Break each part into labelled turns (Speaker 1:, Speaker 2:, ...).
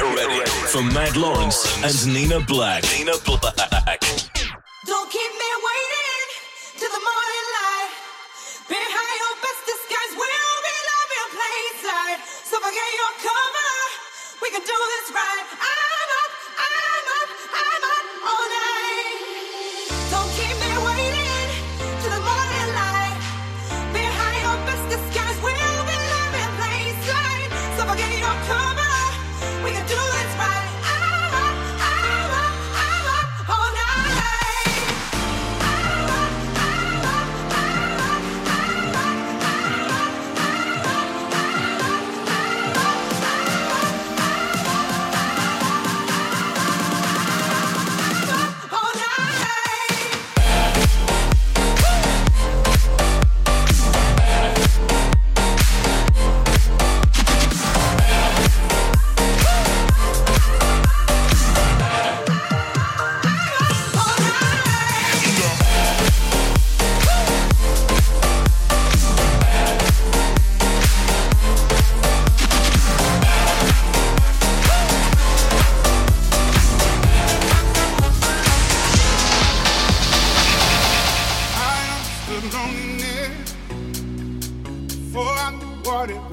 Speaker 1: Get ready for Mad Lawrence and Nina Black. Nina Black.
Speaker 2: Don't keep me waiting till the morning light. Behind your best disguise We'll be love in plain sight. So forget your cover. We can do this right. I'm up, I'm up, I'm up all night. Don't keep me waiting till the morning light. Behind your best disguise We'll be love in plain sight. So forget your cover. We can do this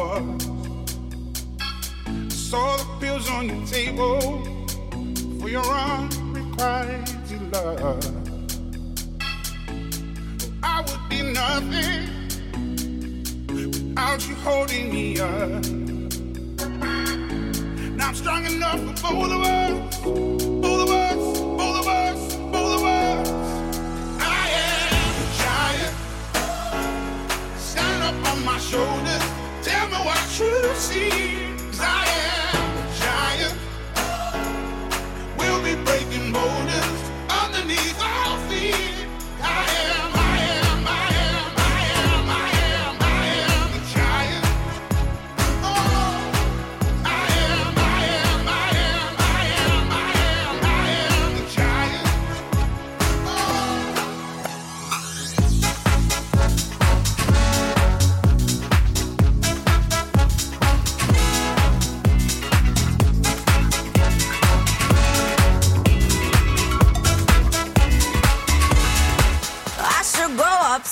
Speaker 3: was. Saw the pills on your table for your unrequited love. I would be nothing without you holding me up. Now I'm strong enough for both of us, both of us, both of us, both of. I am a giant. Stand up on my shoulders. See.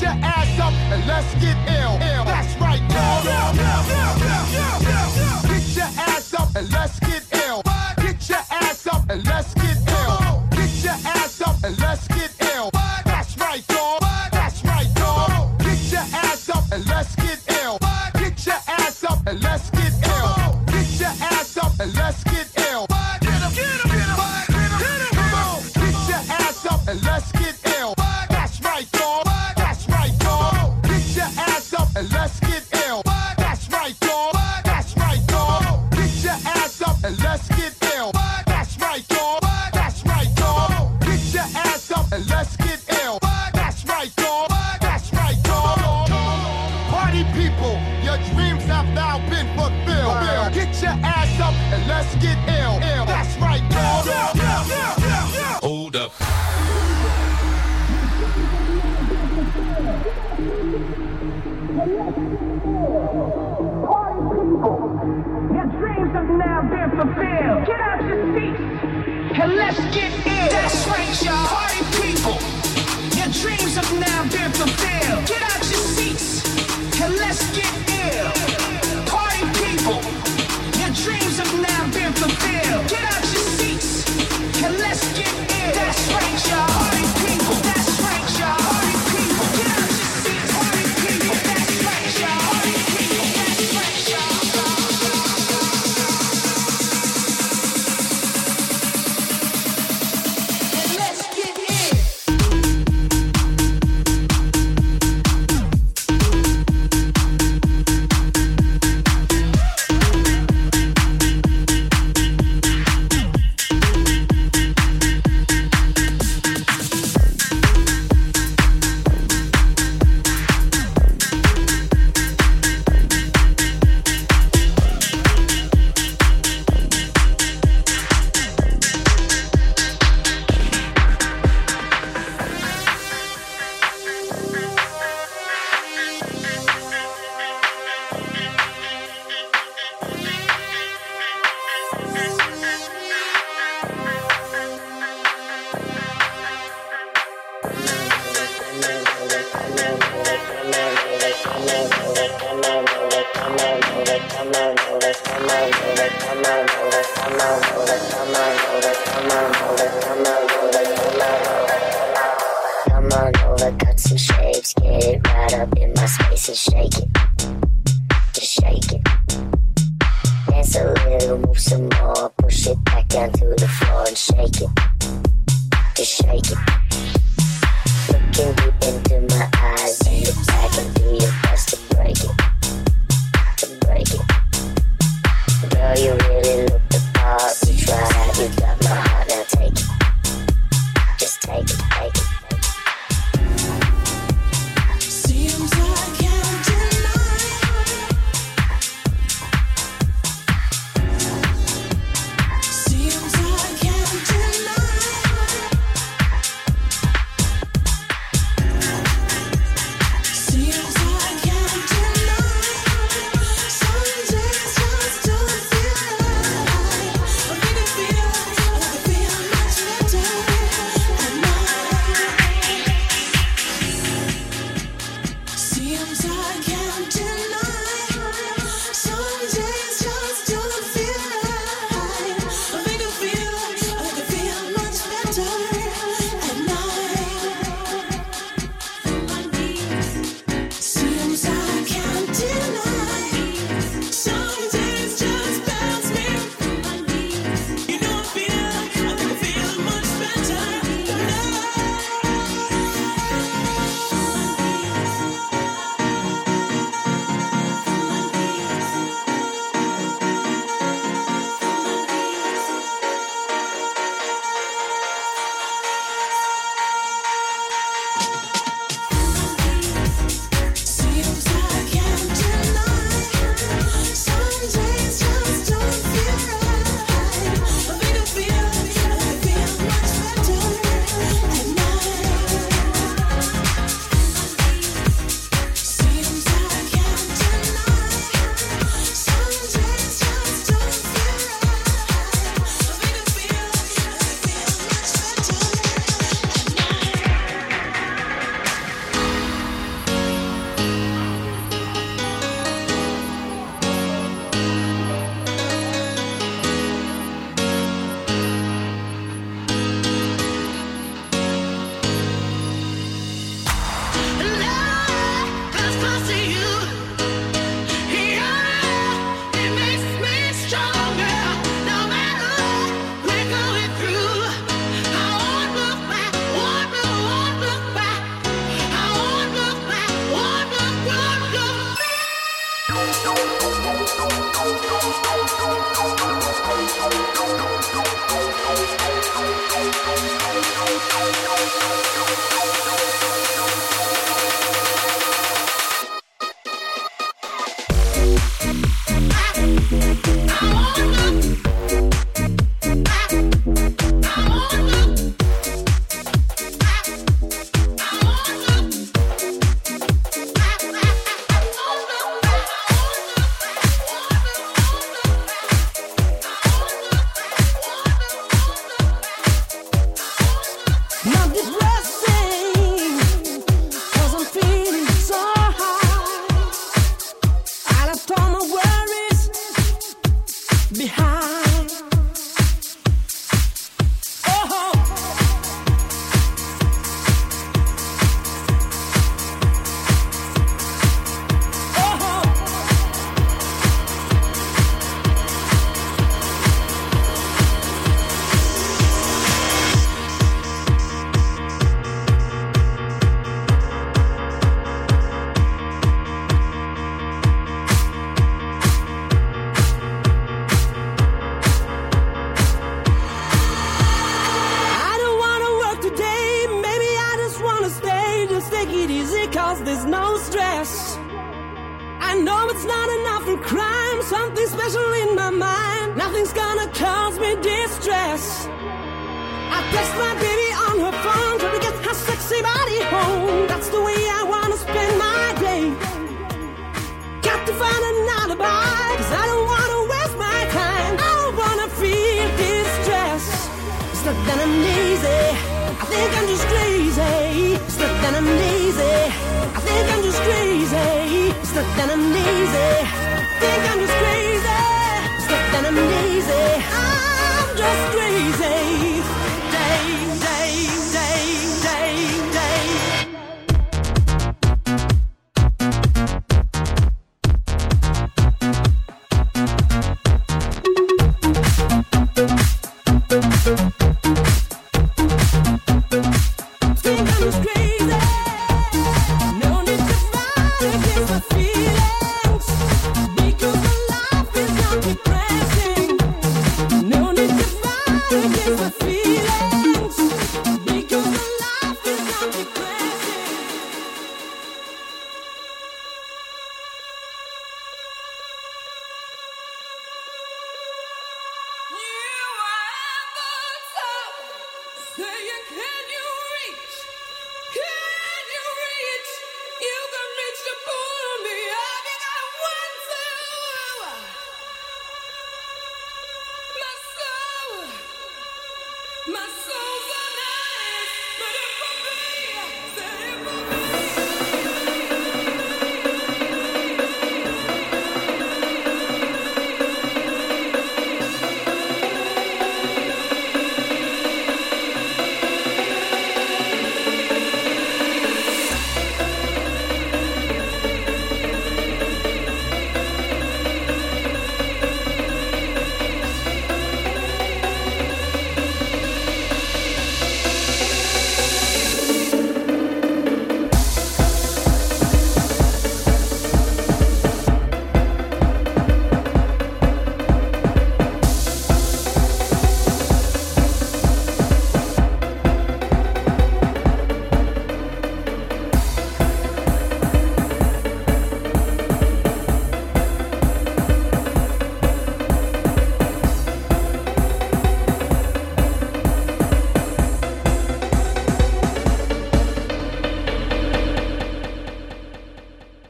Speaker 4: Your
Speaker 5: ass up and let's get ill. Ill. That's right, girl. Your dreams have now been fulfilled. Get your ass up and let's get ill. Ill. That's right, girl. Yeah, yeah, yeah, yeah, yeah.
Speaker 1: Hold up.
Speaker 6: Your dreams have now been fulfilled. Get out your seats and let's get in. That's right, y'all. Party people, your dreams have now been fulfilled. Get out your seats and let's get
Speaker 7: A little, move some more. Push it back down to the floor and shake it. Just shake it. Looking deep into my eyes and it's back
Speaker 8: Cause me distress. I text my baby on her phone, trying to get her sexy body home. That's the way I wanna spend my day. Got to find an alibi, cause I don't wanna waste my time. I don't wanna feel distress. It's not I'm lazy. I think I'm just crazy. It's not I'm lazy. I think I'm just crazy. It's not I'm lazy. I think I'm just crazy. It's not I'm lazy. Just crazy.